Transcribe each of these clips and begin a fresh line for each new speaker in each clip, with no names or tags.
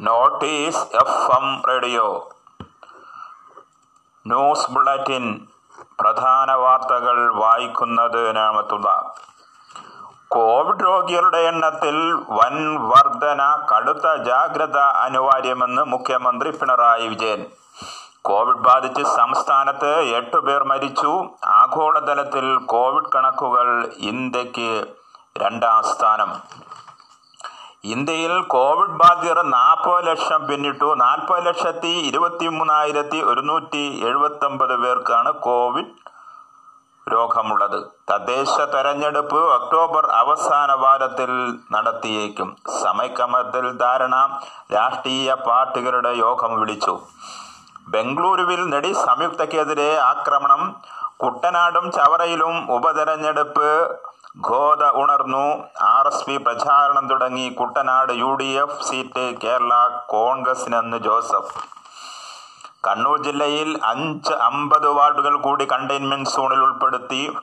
Notice F M radio. News bulletin പ്രധാന വാർത്തകൾ വായിക്കുന്നത് നാമത്തുള്ള. കോവിഡ് രോഗികളുടെ എണ്ണത്തിൽ വൻ വർധന കടുത്ത ജാഗ്രത അനിവാര്യമെന്ന് മുഖ്യമന്ത്രി പിണറായി വിജയൻ. കോവിഡ് ബാധിച്ച് സംസ്ഥാനത്ത് എട്ടു പേർ മരിച്ചു. ആഗോളതലത്തിൽ കോവിഡ് കണക്കുകൾ ഇന്ത്യയ്ക്ക് രണ്ടാം സ്ഥാനം. ഇന്ത്യയിൽ കോവിഡ് ബാധിതർ നാൽപ്പത് ലക്ഷം പിന്നിട്ടു. നാൽപ്പത് ലക്ഷത്തി ഇരുപത്തി മൂന്നായിരത്തി ഒരുന്നൂറ്റി എഴുപത്തി ഒമ്പത് പേർക്കാണ് കോവിഡ് രോഗമുള്ളത്. തദ്ദേശ തെരഞ്ഞെടുപ്പ് ഒക്ടോബർ അവസാന വാരത്തിൽ നടത്തിയേക്കും. സമയക്രമത്തിൽ ധാരണ രാഷ്ട്രീയ പാർട്ടികളുടെ യോഗം വിളിച്ചു. ബംഗളൂരുവിൽ നടി സംയുക്തക്കെതിരെ ആക്രമണം. കുട്ടനാടും ചവറയിലും ഉപതെരഞ്ഞെടുപ്പ് ഘോത ഉണർന്നു. ആർ എസ് പി പ്രചാരണം തുടങ്ങി. Kuttanad U D F seat Kerala കോൺഗ്രസിനെന്ന് Joseph. Kannur ജില്ലയിൽ അഞ്ച് അമ്പത് വാർഡുകൾ കൂടി കണ്ടെയ്ൻമെന്റ് സോണിൽ ഉൾപ്പെടുത്തി.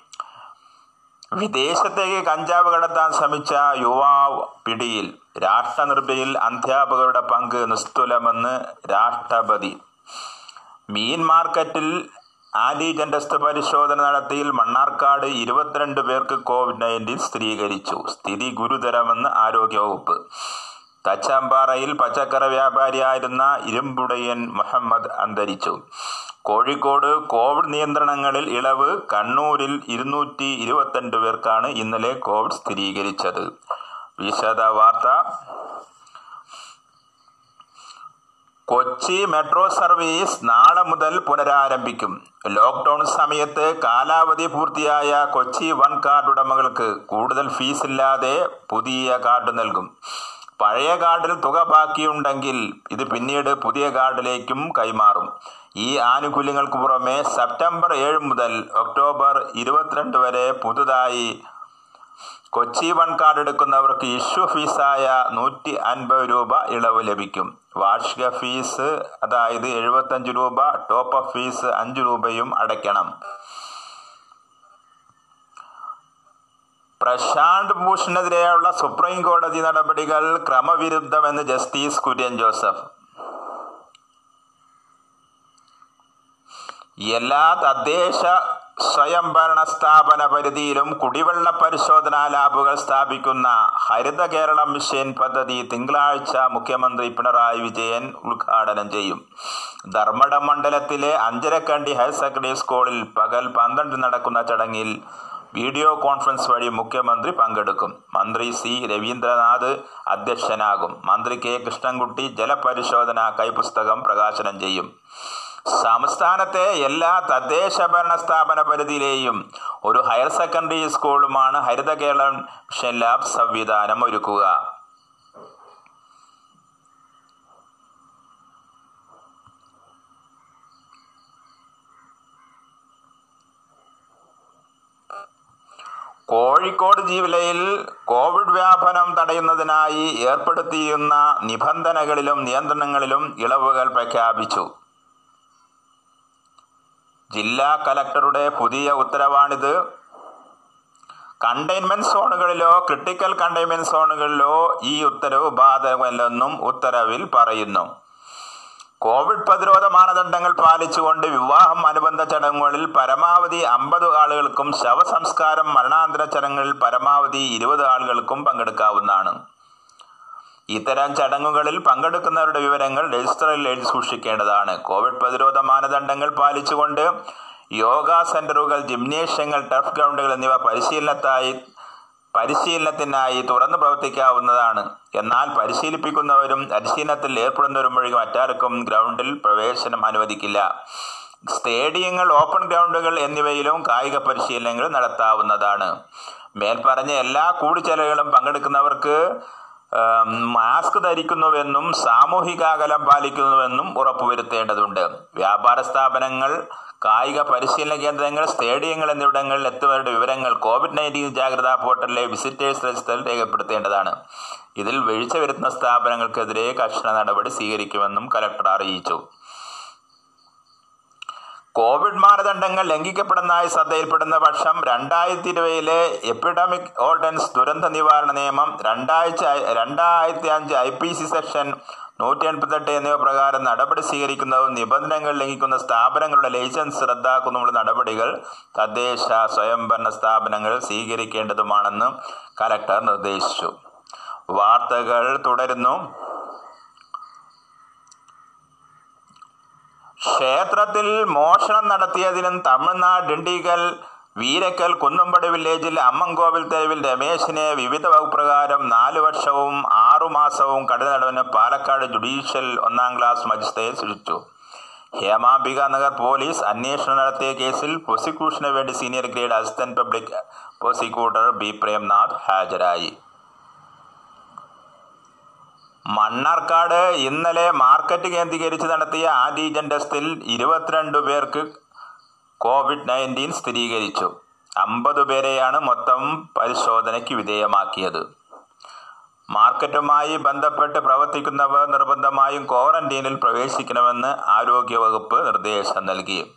വിദേശത്തേക്ക് കഞ്ചാവ് കടത്താൻ ശ്രമിച്ച യുവാവ് പിടിയിൽ. രാഷ്ട്രനിർഭയിൽ അധ്യാപകരുടെ പങ്ക് നിസ്തുലമെന്ന് രാഷ്ട്രപതി. മീൻ മാർക്കറ്റിൽ ആന്റിജൻ പരിശോധന നടത്തിയിൽ മണ്ണാർക്കാട് ഇരുപത്തിരണ്ട് പേർക്ക് കോവിഡ് നയന്റീൻ സ്ഥിരീകരിച്ചു. സ്ഥിതി ഗുരുതരമെന്ന് ആരോഗ്യവകുപ്പ്. തച്ചാമ്പാറയിൽ പച്ചക്കറി വ്യാപാരിയായിരുന്ന ഇരുമ്പുടയൻ മുഹമ്മദ് അന്തരിച്ചു. കോഴിക്കോട് കോവിഡ് നിയന്ത്രണങ്ങളിൽ ഇളവ് കണ്ണൂരിൽ ഇരുന്നൂറ്റി ഇരുപത്തിരണ്ട് പേർക്കാണ് ഇന്നലെ കോവിഡ് സ്ഥിരീകരിച്ചത്. വിശദ വാർത്ത കൊച്ചി മെട്രോ സർവീസ് നാളെ മുതൽ പുനരാരംഭിക്കും. ലോക്ക്ഡൌൺ സമയത്ത് കാലാവധി പൂർത്തിയായ കൊച്ചി വൺ കാർഡ് ഉടമകൾക്ക് കൂടുതൽ ഫീസില്ലാതെ പുതിയ കാർഡ് നൽകും. പഴയ കാർഡിൽ തുക ബാക്കിയുണ്ടെങ്കിൽ ഇത് പിന്നീട് പുതിയ കാർഡിലേക്കും കൈമാറും. ഈ ആനുകൂല്യങ്ങൾക്ക് പുറമെ സെപ്റ്റംബർ ഏഴ് മുതൽ ഒക്ടോബർ ഇരുപത്തിരണ്ട് വരെ പുതുതായി കൊച്ചി വൺ കാർഡ് എടുക്കുന്നവർക്ക് ഇഷ്യൂ ഫീസായ നൂറ്റി അൻപത് രൂപ ഇളവ് ലഭിക്കും. വാർഷിക ഫീസ് അതായത് എഴുപത്തഞ്ച് രൂപ ടോപ്പ് അപ്പ് ഫീസ് അഞ്ച് രൂപയും അടയ്ക്കണം. പ്രശാന്ത് ഭൂഷണെതിരെയുള്ള സുപ്രീം കോടതി നടപടികൾ ക്രമവിരുദ്ധമെന്ന് ജസ്റ്റിസ് കുര്യൻ ജോസഫ്. എല്ലാ തദ്ദേശ സ്വയംഭരണ സ്ഥാപന പരിധിയിലും കുടിവെള്ള പരിശോധനാ ലാബുകൾ സ്ഥാപിക്കുന്ന ഹരിത കേരളം മിഷൻ പദ്ധതി തിങ്കളാഴ്ച മുഖ്യമന്ത്രി പിണറായി വിജയൻ ഉദ്ഘാടനം ചെയ്യും. ധർമ്മടം മണ്ഡലത്തിലെ അഞ്ചരക്കണ്ടി ഹയർ സെക്കൻഡറി സ്കൂളിൽ പകൽ പന്ത്രണ്ട് നടക്കുന്ന ചടങ്ങിൽ വീഡിയോ കോൺഫറൻസ് വഴി മുഖ്യമന്ത്രി പങ്കെടുക്കും. മന്ത്രി സി രവീന്ദ്രനാഥ് അധ്യക്ഷനാകും. മന്ത്രി കെ കൃഷ്ണൻകുട്ടി ജലപരിശോധന കൈപുസ്തകം പ്രകാശനം ചെയ്യും. സംസ്ഥാനത്തെ എല്ലാ തദ്ദേശ ഭരണ സ്ഥാപന പരിധിയിലെയും ഒരു ഹയർ സെക്കൻഡറി സ്കൂളുമാണ് ഹരിത കേരളം മിഷൻ ലാബ് സംവിധാനം ഒരുക്കുക. കോഴിക്കോട് ജില്ലയിൽ കോവിഡ് വ്യാപനം തടയുന്നതിനായി ഏർപ്പെടുത്തിയിരുന്ന നിബന്ധനകളിലും നിയന്ത്രണങ്ങളിലും ഇളവുകൾ പ്രഖ്യാപിച്ചു. ജില്ലാ കലക്ടറുടെ പുതിയ ഉത്തരവാണിത്. കണ്ടെയ്ൻമെന്റ് സോണുകളിലോ ക്രിട്ടിക്കൽ കണ്ടെയ്ൻമെന്റ് സോണുകളിലോ ഈ ഉത്തരവ് ബാധകമല്ലെന്നും ഉത്തരവിൽ പറയുന്നു. കോവിഡ് പ്രതിരോധ മാനദണ്ഡങ്ങൾ പാലിച്ചുകൊണ്ട് വിവാഹം അനുബന്ധ ചടങ്ങുകളിൽ പരമാവധി അമ്പത് ആളുകൾക്കും ശവസംസ്കാരം മരണാന്തര ചടങ്ങുകളിൽ പരമാവധി ഇരുപത് ആളുകൾക്കും പങ്കെടുക്കാവുന്നതാണ്. ഇത്തരം ചടങ്ങുകളിൽ പങ്കെടുക്കുന്നവരുടെ വിവരങ്ങൾ രജിസ്റ്ററിൽ എഴുതി സൂക്ഷിക്കേണ്ടതാണ്. കോവിഡ് പ്രതിരോധ മാനദണ്ഡങ്ങൾ പാലിച്ചുകൊണ്ട് യോഗ സെന്ററുകൾ ജിംനേഷ്യങ്ങൾ ടഫ് ഗ്രൗണ്ടുകൾ എന്നിവ പരിശീലനത്തായി പരിശീലനത്തിനായി തുറന്നു പ്രവർത്തിക്കാവുന്നതാണ്. എന്നാൽ പരിശീലിപ്പിക്കുന്നവരും പരിശീലനത്തിൽ ഏർപ്പെടുന്നവരും വഴി മറ്റാർക്കും ഗ്രൗണ്ടിൽ പ്രവേശനം അനുവദിക്കില്ല. സ്റ്റേഡിയങ്ങൾ ഓപ്പൺ ഗ്രൗണ്ടുകൾ എന്നിവയിലും കായിക പരിശീലനങ്ങൾ നടത്താവുന്നതാണ്. മേൽപ്പറഞ്ഞ എല്ലാ കൂടിച്ചെലവുകളും പങ്കെടുക്കുന്നവർക്ക് മാസ്ക് ധരിക്കുന്നുവെന്നും സാമൂഹിക അകലം പാലിക്കുന്നുവെന്നും ഉറപ്പുവരുത്തേണ്ടതുണ്ട്. വ്യാപാര സ്ഥാപനങ്ങൾ കായിക പരിശീലന കേന്ദ്രങ്ങൾ സ്റ്റേഡിയങ്ങൾ എന്നിവിടങ്ങളിൽ എത്തുന്നവരുടെ വിവരങ്ങൾ കോവിഡ് നയന്റീൻ ജാഗ്രതാ പോർട്ടലിലെ വിസിറ്റേഴ്സ് രജിസ്റ്ററിൽ രേഖപ്പെടുത്തേണ്ടതാണ്. ഇതിൽ വീഴ്ച വരുത്തുന്ന സ്ഥാപനങ്ങൾക്കെതിരെ കർശന നടപടി സ്വീകരിക്കുമെന്നും കലക്ടർ അറിയിച്ചു. കോവിഡ് മാനദണ്ഡങ്ങൾ ലംഘിക്കപ്പെടുന്നതായി ശ്രദ്ധയിൽപ്പെടുന്ന പക്ഷം രണ്ടായിരത്തി ഇരുപതിലെ എപ്പിഡമിക് ഓർഡൻസ് ദുരന്ത നിവാരണ നിയമം രണ്ടാഴ്ച രണ്ടായിരത്തി അഞ്ച് ഐ പി സി സെക്ഷൻ നൂറ്റി എൺപത്തെട്ട് എന്നിവ പ്രകാരം നടപടി സ്വീകരിക്കുന്നതും നിബന്ധനകൾ ലംഘിക്കുന്ന സ്ഥാപനങ്ങളുടെ ലൈസൻസ് റദ്ദാക്കുന്നതുമുള്ള നടപടികൾ തദ്ദേശ സ്വയംഭരണ സ്ഥാപനങ്ങൾ സ്വീകരിക്കേണ്ടതുമാണെന്ന് കലക്ടർ നിർദ്ദേശിച്ചു. വാർത്തകൾ തുടരുന്നു. ക്ഷേത്രത്തിൽ മോഷണം നടത്തിയതിനും തമിഴ്നാട് ഡിണ്ടിഗൽ വീരക്കൽ കുന്നമ്പടി വില്ലേജിൽ അമ്മൻകോവിൽ തെരുവിൽ രമേശിനെ വിവിധ വകുപ്പ് പ്രകാരം നാലു വർഷവും ആറുമാസവും കഠിനടവിന് പാലക്കാട് ജുഡീഷ്യൽ ഒന്നാം ക്ലാസ് മജിസ്ട്രേറ്റ് ശിക്ഷിച്ചു. ഹേമാംബിക നഗർ പോലീസ് അന്വേഷണം നടത്തിയ കേസിൽ പ്രോസിക്യൂഷന് വേണ്ടി senior grade assistant public prosecutor B Premnath ഹാജരായി. മണ്ണാർക്കാട് ഇന്നലെ മാർക്കറ്റ് കേന്ദ്രീകരിച്ച് നടത്തിയ ആന്റിജൻ ടെസ്റ്റിൽ ഇരുപത്തിരണ്ട് പേർക്ക് കോവിഡ് നയന്റീൻ സ്ഥിരീകരിച്ചു. അമ്പത് പേരെയാണ് മൊത്തം പരിശോധനയ്ക്ക് വിധേയമാക്കിയത്. മാർക്കറ്റുമായി ബന്ധപ്പെട്ട് പ്രവർത്തിക്കുന്നവർ നിർബന്ധമായും ക്വാറന്റീനിൽ പ്രവേശിക്കണമെന്ന് ആരോഗ്യവകുപ്പ് നിർദ്ദേശം നൽകി.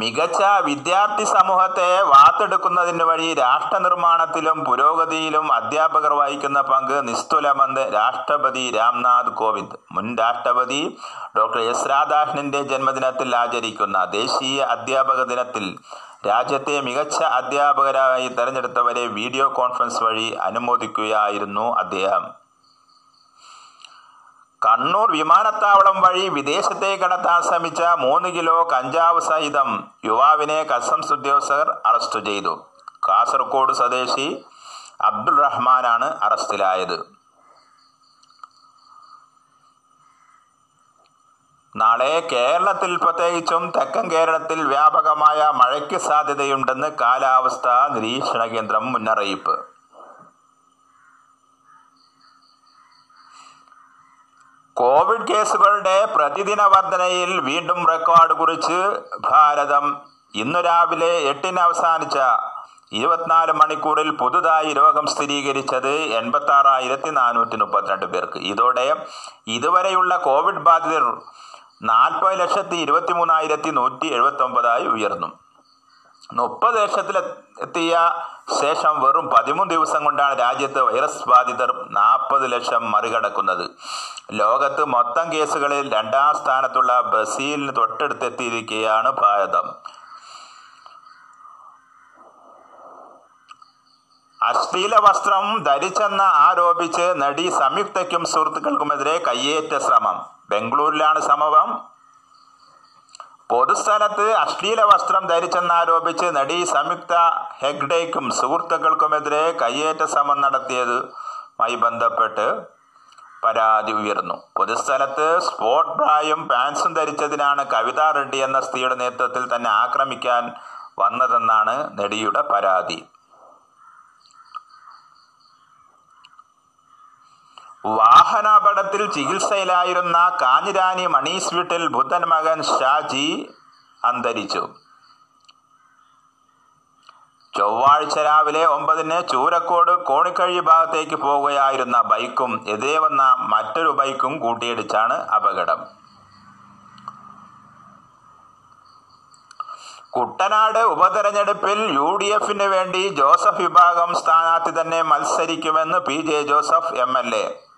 മികച്ച വിദ്യാർത്ഥി സമൂഹത്തെ വാർത്തെടുക്കുന്നതിന് വഴി രാഷ്ട്രനിർമ്മാണത്തിലും പുരോഗതിയിലും അധ്യാപകർ വഹിക്കുന്ന പങ്ക് നിസ്തുലമെന്ന് രാഷ്ട്രപതി രാംനാഥ് കോവിന്ദ് മുൻ രാഷ്ട്രപതി ഡോക്ടർ എസ്. രാധാകൃഷ്ണന്റെ ജന്മദിനത്തിൽ ആചരിക്കുന്ന ദേശീയ അധ്യാപക ദിനത്തിൽ രാജ്യത്തെ മികച്ച അധ്യാപകരായി തെരഞ്ഞെടുത്തവരെ വീഡിയോ കോൺഫറൻസ് വഴി അനുമോദിക്കുകയായിരുന്നു അദ്ദേഹം. കണ്ണൂർ വിമാനത്താവളം വഴി വിദേശത്തേക്ക് കടത്താൻ ശ്രമിച്ച മൂന്ന് കിലോ കഞ്ചാവ് സഹിതം യുവാവിനെ കസ്റ്റംസ് ഉദ്യോഗസ്ഥർ അറസ്റ്റ് ചെയ്തു. കാസർഗോഡ് സ്വദേശി അബ്ദുൾ റഹ്മാനാണ് അറസ്റ്റിലായത്. നാളെ കേരളത്തിൽ പ്രത്യേകിച്ചും തെക്കൻ കേരളത്തിൽ വ്യാപകമായ മഴയ്ക്ക് സാധ്യതയുണ്ടെന്ന് കാലാവസ്ഥാ നിരീക്ഷണ കേന്ദ്രം മുന്നറിയിപ്പ്. കോവിഡ് കേസുകളുടെ പ്രതിദിന വർധനയിൽ വീണ്ടും റെക്കോർഡ് കുറിച്ച് ഭാരതം ഇന്നു രാവിലെ എട്ടിന് അവസാനിച്ച ഇരുപത്തിനാല് മണിക്കൂറിൽ പുതുതായി രോഗം സ്ഥിരീകരിച്ചത് എൺപത്തി ആറായിരത്തി നാനൂറ്റി മുപ്പത്തിരണ്ട് പേർക്ക്. ഇതോടെ ഇതുവരെയുള്ള കോവിഡ് ബാധിതർ നാൽപ്പത് ലക്ഷത്തി ഇരുപത്തി മൂന്നായിരത്തി നൂറ്റി എഴുപത്തി ഒമ്പതായി ഉയർന്നു. മുപ്പത് ലക്ഷത്തിലെത്തിയ ശേഷം വെറും പതിമൂന്ന് ദിവസം കൊണ്ടാണ് രാജ്യത്ത് വൈറസ് ബാധിതർ നാൽപ്പത് ലക്ഷം മറികടക്കുന്നത്. ലോകത്ത് മൊത്തം കേസുകളിൽ രണ്ടാം സ്ഥാനത്തുള്ള ബ്രസീലിന് തൊട്ടടുത്തെത്തിയിരിക്കുകയാണ് ഭാരതം. അശ്ലീല വസ്ത്രം ധരിച്ചെന്ന് ആരോപിച്ച് നടി സംയുക്തയ്ക്കും സുഹൃത്തുക്കൾക്കുമെതിരെ കയ്യേറ്റ ശ്രമം. ബംഗളൂരിലാണ് സംഭവം. പൊതുസ്ഥലത്ത് അശ്ലീല വസ്ത്രം ധരിച്ചെന്നാരോപിച്ച് നടി സംയുക്ത ഹെഗ്ഡേക്കും സുഹൃത്തുക്കൾക്കുമെതിരെ കയ്യേറ്റ ശ്രമം നടത്തിയതുമായി ബന്ധപ്പെട്ട് പരാതി ഉയർന്നു. പൊതുസ്ഥലത്ത് സ്പോർട്ട് ബ്രായും പാൻസും ധരിച്ചതിനാണ് കവിത റെഡ്ഡി എന്ന സ്ത്രീയുടെ നേതൃത്വത്തിൽ തന്നെ ആക്രമിക്കാൻ വന്നതെന്നാണ് നടിയുടെ പരാതി. വാഹനാപകടത്തിൽ ചികിത്സയിലായിരുന്ന കാഞ്ഞിരാനി മണീസ് വീട്ടിൽ ബുദ്ധൻ മകൻ ഷാജി അന്തരിച്ചു. ചൊവ്വാഴ്ച രാവിലെ ഒമ്പതിന് ചൂരക്കോട് കോണിക്കഴി ഭാഗത്തേക്ക് പോവുകയായിരുന്ന ബൈക്കും എതിരെ വന്ന മറ്റൊരു ബൈക്കും കൂട്ടിയിടിച്ചാണ് അപകടം. കുട്ടനാട് ഉപതെരഞ്ഞെടുപ്പിൽ യു ഡി എഫിന് വേണ്ടി ജോസഫ് വിഭാഗം സ്ഥാനാർത്ഥി തന്നെ മത്സരിക്കുമെന്ന് P J Joseph M L A.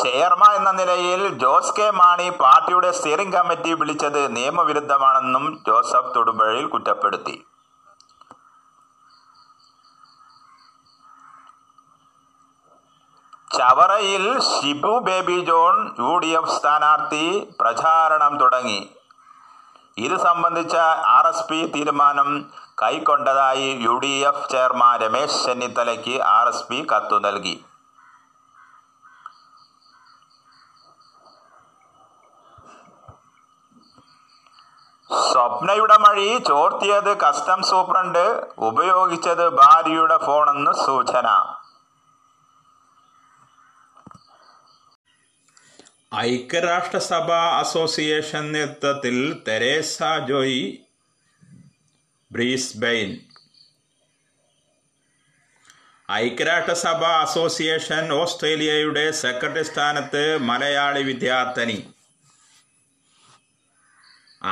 Chairman എന്ന നിലയിൽ ജോസ് കെ മാണി പാർട്ടിയുടെ സ്റ്റിയറിംഗ് കമ്മിറ്റി വിളിച്ചത് നിയമവിരുദ്ധമാണെന്നും ജോസഫ് തൊടുപുഴയിൽ കുറ്റപ്പെടുത്തി. ചവറയിൽ Shibu Baby John U D F സ്ഥാനാർത്ഥി പ്രചാരണം തുടങ്ങി. ഇത് സംബന്ധിച്ച ആർ എസ് പി തീരുമാനം കൈക്കൊണ്ടതായി U D F chairman Ramesh ചെന്നിത്തലയ്ക്ക് R S P കത്തു നൽകി. സ്വപ്നയുടെ മഴി ചോർത്തിയത് കസ്റ്റം സൂപ്രണ്ട് ഉപയോഗിച്ചത് ഭാര്യയുടെ ഫോണെന്ന് സൂചന. ഐക്യരാഷ്ട്രസഭ അസോസിയേഷൻ നേതൃത്വത്തിൽ തെരേസ ജോയി ബ്രീസ്ബെയിൻ. ഐക്യരാഷ്ട്രസഭ അസോസിയേഷൻ ഓസ്ട്രേലിയയുടെ സെക്രട്ടറി സ്ഥാനത്ത് മലയാളി വിദ്യാർത്ഥിനി.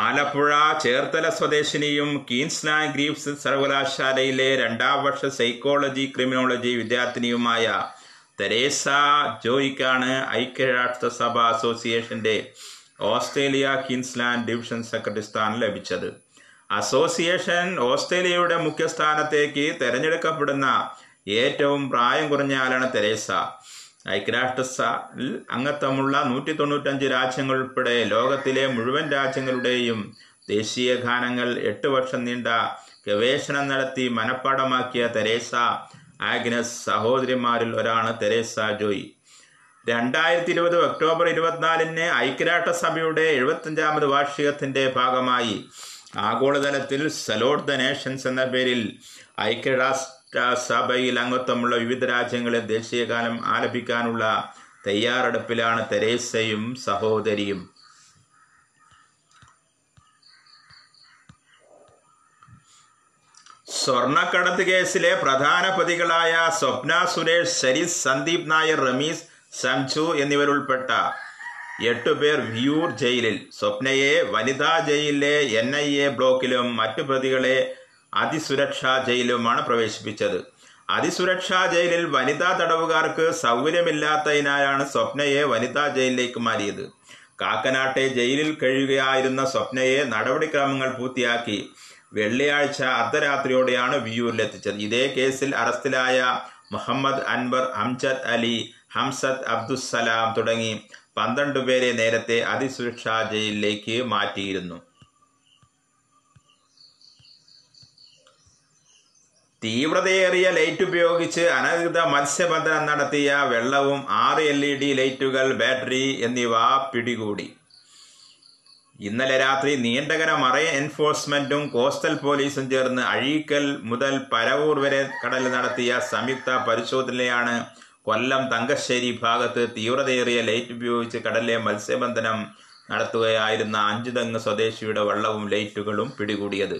ആലപ്പുഴ ചേർത്തല സ്വദേശിനിയും കീൻസ്ന ഗ്രീവ്സ് സർവകലാശാലയിലെ രണ്ടാം വർഷ സൈക്കോളജി ക്രിമിനോളജി വിദ്യാർത്ഥിനിയുമായ തെരേസ ജോയിക്കാണ് ഐക്യരാഷ്ട്രസഭ അസോസിയേഷന്റെ ഓസ്ട്രേലിയ ക്വീൻസ്ലാൻഡ് ഡിവിഷൻ സെക്രട്ടറി സ്ഥാനം ലഭിച്ചത്. അസോസിയേഷൻ ഓസ്ട്രേലിയയുടെ മുഖ്യസ്ഥാനത്തേക്ക് തെരഞ്ഞെടുക്കപ്പെടുന്ന ഏറ്റവും പ്രായം കുറഞ്ഞ ആളാണ് തെരേസ. ഐക്യരാഷ്ട്രസഭയിൽ അംഗത്വമുള്ള നൂറ്റി തൊണ്ണൂറ്റഞ്ച് രാജ്യങ്ങൾ ഉൾപ്പെടെ ലോകത്തിലെ മുഴുവൻ രാജ്യങ്ങളുടെയും ദേശീയ ഗാനങ്ങൾ എട്ട് വർഷം നീണ്ട ഗവേഷണം നടത്തി മനഃപ്പാടമാക്കിയ തെരേസ ആഗ്നസ് സഹോദരിമാരിൽ ഒരാണ് തെരേസ ജോയി. രണ്ടായിരത്തി ഇരുപത് ഒക്ടോബർ ഇരുപത്തിനാലിന് ഐക്യരാഷ്ട്രസഭയുടെ എഴുപത്തഞ്ചാമത് വാർഷികത്തിന്റെ ഭാഗമായി ആഗോളതലത്തിൽ സലോട്ട് ദ നേഷൻസ് എന്ന പേരിൽ ഐക്യരാഷ്ട്രസഭയിൽ അംഗത്വമുള്ള വിവിധ രാജ്യങ്ങളിൽ ദേശീയഗാനം ആലപിക്കാനുള്ള തയ്യാറെടുപ്പിലാണ് തെരേസയും സഹോദരിയും. സ്വർണക്കടത്ത് കേസിലെ പ്രധാന പ്രതികളായ സ്വപ്ന സുരേഷ് ശരീസ് സന്ദീപ് നായർ റമീസ് സംജു എന്നിവരുൾപ്പെട്ട എട്ടുപേർ വിയൂർ ജയിലിൽ. സ്വപ്നയെ വനിതാ ജയിലിലെ എൻ ഐ എ ബ്ലോക്കിലും മറ്റു പ്രതികളെ അതിസുരക്ഷാ ജയിലുമാണ് പ്രവേശിപ്പിച്ചത്. അതിസുരക്ഷാ ജയിലിൽ വനിതാ തടവുകാർക്ക് സൗകര്യമില്ലാത്തതിനാലാണ് സ്വപ്നയെ വനിതാ ജയിലിലേക്ക് മാറിയത് കാക്കനാട്ടെ ജയിലിൽ കഴിയുകയായിരുന്ന സ്വപ്നയെ നടപടിക്രമങ്ങൾ പൂർത്തിയാക്കി. വെള്ളിയാഴ്ച അർദ്ധരാത്രിയോടെയാണ് വിയൂരിലെത്തിച്ചത് ഇതേ കേസിൽ അറസ്റ്റിലായ മുഹമ്മദ് അൻവർ അംജദ് അലി ഹംസദ് അബ്ദുസലാം തുടങ്ങി പന്ത്രണ്ട് പേരെ നേരത്തെ അതിസുരക്ഷാ ജയിലിലേക്ക് മാറ്റിയിരുന്നു. തീവ്രതയേറിയ ലൈറ്റ് ഉപയോഗിച്ച് അനധികൃത മത്സ്യബന്ധനം നടത്തിയ വെള്ളവും ആറ് എൽ ഇ ഡി ലൈറ്റുകൾ ബാറ്ററി എന്നിവ പിടികൂടി. ഇന്നലെ രാത്രി നീണ്ടകര മറൈൻ എൻഫോഴ്സ്മെന്റും കോസ്റ്റൽ പോലീസും ചേർന്ന് അഴീക്കൽ മുതൽ പരവൂർ വരെ കടൽ നടത്തിയ സംയുക്ത പരിശോധനയാണ് കൊല്ലം തങ്കശ്ശേരി ഭാഗത്ത് തീവ്രതയേറിയ ലൈറ്റ് ഉപയോഗിച്ച് കടലിലെ മത്സ്യബന്ധനം നടത്തുകയായിരുന്ന അഞ്ചുതെങ്ങ് സ്വദേശിയുടെ വള്ളവും ലൈറ്റുകളും പിടികൂടിയത്.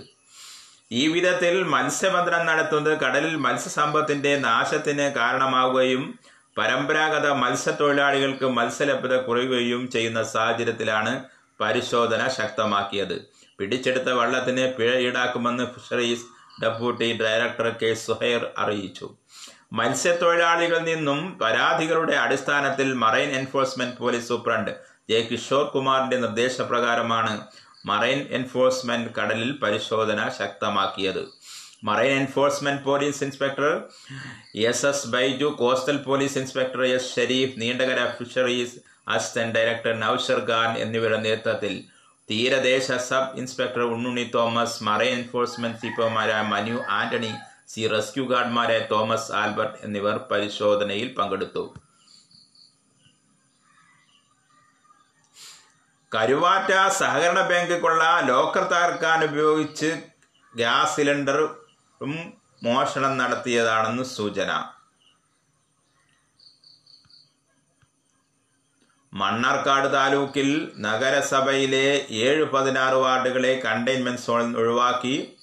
ഈ വിധത്തിൽ മത്സ്യബന്ധനം നടത്തുന്നത് കടലിൽ മത്സ്യസമ്പത്തിന്റെ നാശത്തിന് കാരണമാവുകയും പരമ്പരാഗത മത്സ്യത്തൊഴിലാളികൾക്ക് മത്സ്യലഭ്യത കുറയുകയും ചെയ്യുന്ന സാഹചര്യത്തിലാണ് പരിശോധന ശക്തമാക്കിയത്. പിടിച്ചെടുത്ത വള്ളത്തിന് പിഴ ഈടാക്കുമെന്ന് fisheries deputy director K. Suhair അറിയിച്ചു. മത്സ്യത്തൊഴിലാളികളിൽ നിന്നും പരാതികളുടെ അടിസ്ഥാനത്തിൽ marine enforcement police superintendent J. Kishore കുമാറിന്റെ നിർദ്ദേശപ്രകാരമാണ് മറൈൻ എൻഫോഴ്സ്മെന്റ് കടലിൽ പരിശോധന ശക്തമാക്കിയത്. Marine enforcement police inspector S S Baiju coastal police inspector S Sharif Neendakara fisheries assistant director Noushar Khan എന്നിവരുടെ നേതൃത്വത്തിൽ തീരദേശ sub inspector Unnunni Thomas marine enforcement ചീഫർമാരായ Manu Antony sea rescue ഗാർഡ്മാരായ Thomas Albert എന്നിവർ പരിശോധനയിൽ പങ്കെടുത്തു. കരുവാറ്റ സഹകരണ ബാങ്ക് കൊള്ള ലോക്കർ തകർക്കാൻ ഉപയോഗിച്ച് ഗ്യാസ് സിലിണ്ടറും മോഷണം നടത്തിയതാണെന്ന് സൂചന. മണ്ണാർക്കാട് താലൂക്കിൽ നഗരസഭയിലെ ഏഴ് പതിനാറ് വാർഡുകളെ കണ്ടെയ്ൻമെന്റ് സോൺ ഒഴിവാക്കി.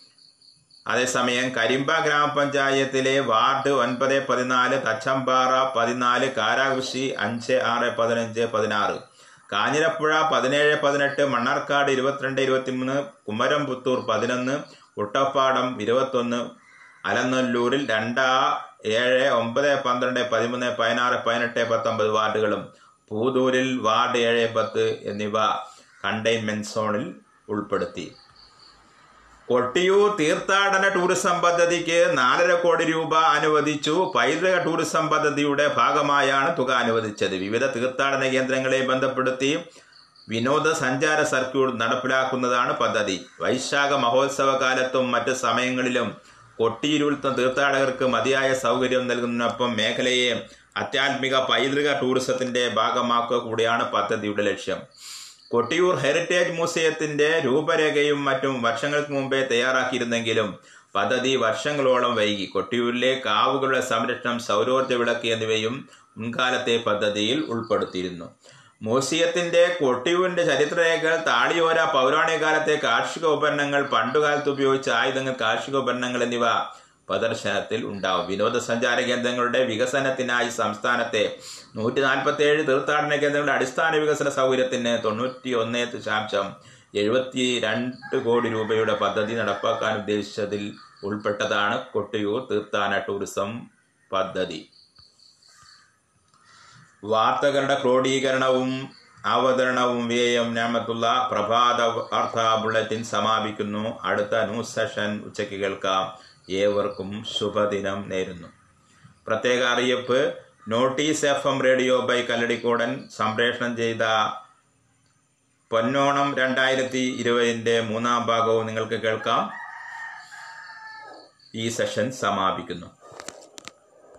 അതേസമയം കരിമ്പ ഗ്രാമപഞ്ചായത്തിലെ വാർഡ് ഒൻപത് പതിനാല് തച്ചമ്പാറ പതിനാല് കാരാകൃഷി അഞ്ച് ആറ് പതിനഞ്ച് പതിനാറ്. കാഞ്ഞിരപ്പുഴ പതിനേഴ് പതിനെട്ട് മണ്ണാർക്കാട് ഇരുപത്തിരണ്ട് ഇരുപത്തിമൂന്ന് കുമരംപുത്തൂർ പതിനൊന്ന് കുട്ടപ്പാടം ഇരുപത്തൊന്ന് അലനല്ലൂരിൽ രണ്ടാ ഏഴ് ഒമ്പത് പന്ത്രണ്ട് പതിമൂന്ന് പതിനാറ് പതിനെട്ട് പത്തൊമ്പത് വാർഡുകളും പൂതൂരിൽ വാർഡ് ഏഴ് പത്ത് എന്നിവ കണ്ടെയ്ൻമെന്റ് സോണിൽ ഉൾപ്പെടുത്തി. കൊട്ടിയൂർ തീർത്ഥാടന ടൂറിസം പദ്ധതിക്ക് നാലര കോടി രൂപ അനുവദിച്ചു. പൈതൃക ടൂറിസം പദ്ധതിയുടെ ഭാഗമായാണ് തുക അനുവദിച്ചത്. വിവിധ തീർത്ഥാടന കേന്ദ്രങ്ങളെ ബന്ധപ്പെടുത്തി വിനോദസഞ്ചാര സർക്യൂട്ട് നടപ്പിലാക്കുന്നതാണ് പദ്ധതി. വൈശാഖ മഹോത്സവ കാലത്തും മറ്റ് സമയങ്ങളിലും കൊട്ടിയിലുത്ത തീർത്ഥാടകർക്ക് മതിയായ സൗകര്യം നൽകുന്നതിനൊപ്പം മേഖലയെ അത്യാത്മിക പൈതൃക ടൂറിസത്തിന്റെ ഭാഗമാക്കുക കൂടിയാണ് പദ്ധതിയുടെ ലക്ഷ്യം. കൊട്ടിയൂർ ഹെറിറ്റേജ് മ്യൂസിയത്തിന്റെ രൂപരേഖയും മറ്റും വർഷങ്ങൾക്ക് മുമ്പേ തയ്യാറാക്കിയിരുന്നെങ്കിലും പദ്ധതി വർഷങ്ങളോളം വൈകി. കൊട്ടിയൂരിലെ കാവുകളുടെ സംരക്ഷണം സൗരോർജ വിളക്ക് എന്നിവയും മുൻകാലത്തെ പദ്ധതിയിൽ ഉൾപ്പെടുത്തിയിരുന്നു. മ്യൂസിയത്തിന്റെ കൊട്ടിയൂരിന്റെ ചരിത്രരേഖകൾ താളിയോര പൗരാണിക കാലത്തെ കാർഷിക ഉപകരണങ്ങൾ പണ്ടുകാലത്ത് ഉപയോഗിച്ച ആയുധങ്ങൾ കാർഷിക ഉപകരണങ്ങൾ എന്നിവ പ്രദർശനത്തിൽ ഉണ്ടാവും. വിനോദസഞ്ചാര കേന്ദ്രങ്ങളുടെ വികസനത്തിനായി സംസ്ഥാനത്തെ നൂറ്റി നാൽപ്പത്തി ഏഴ് തീർത്ഥാടന കേന്ദ്രങ്ങളുടെ അടിസ്ഥാന വികസന സൗകര്യത്തിന് തൊണ്ണൂറ്റി ഒന്ന് ദശാംശം എഴുപത്തി രണ്ട് കോടി രൂപയുടെ പദ്ധതി നടപ്പാക്കാൻ ഉദ്ദേശിച്ചതിൽ ഉൾപ്പെട്ടതാണ് കൊട്ടിയൂർ തീർത്ഥാന ടൂറിസം പദ്ധതി. വാർത്തകളുടെ ക്രോഡീകരണവും അവതരണവും വ്യയം ഞാമത്തുള്ള പ്രഭാത വാർത്താ ബുള്ളറ്റിൻ സമാപിക്കുന്നു. അടുത്ത ന്യൂസ് സെഷൻ ഉച്ചയ്ക്ക് കേൾക്കാം. ഏവർക്കും ശുഭദിനം നേരുന്നു. പ്രത്യേക അറിയിപ്പ് notice F M radio by Kalladikkodan സംപ്രേഷണം ചെയ്ത പൊന്നോണം രണ്ടായിരത്തി ഇരുപതിന്റെ മൂന്നാം ഭാഗവും നിങ്ങൾക്ക് കേൾക്കാം. ഈ സെഷൻ സമാപിക്കുന്നു.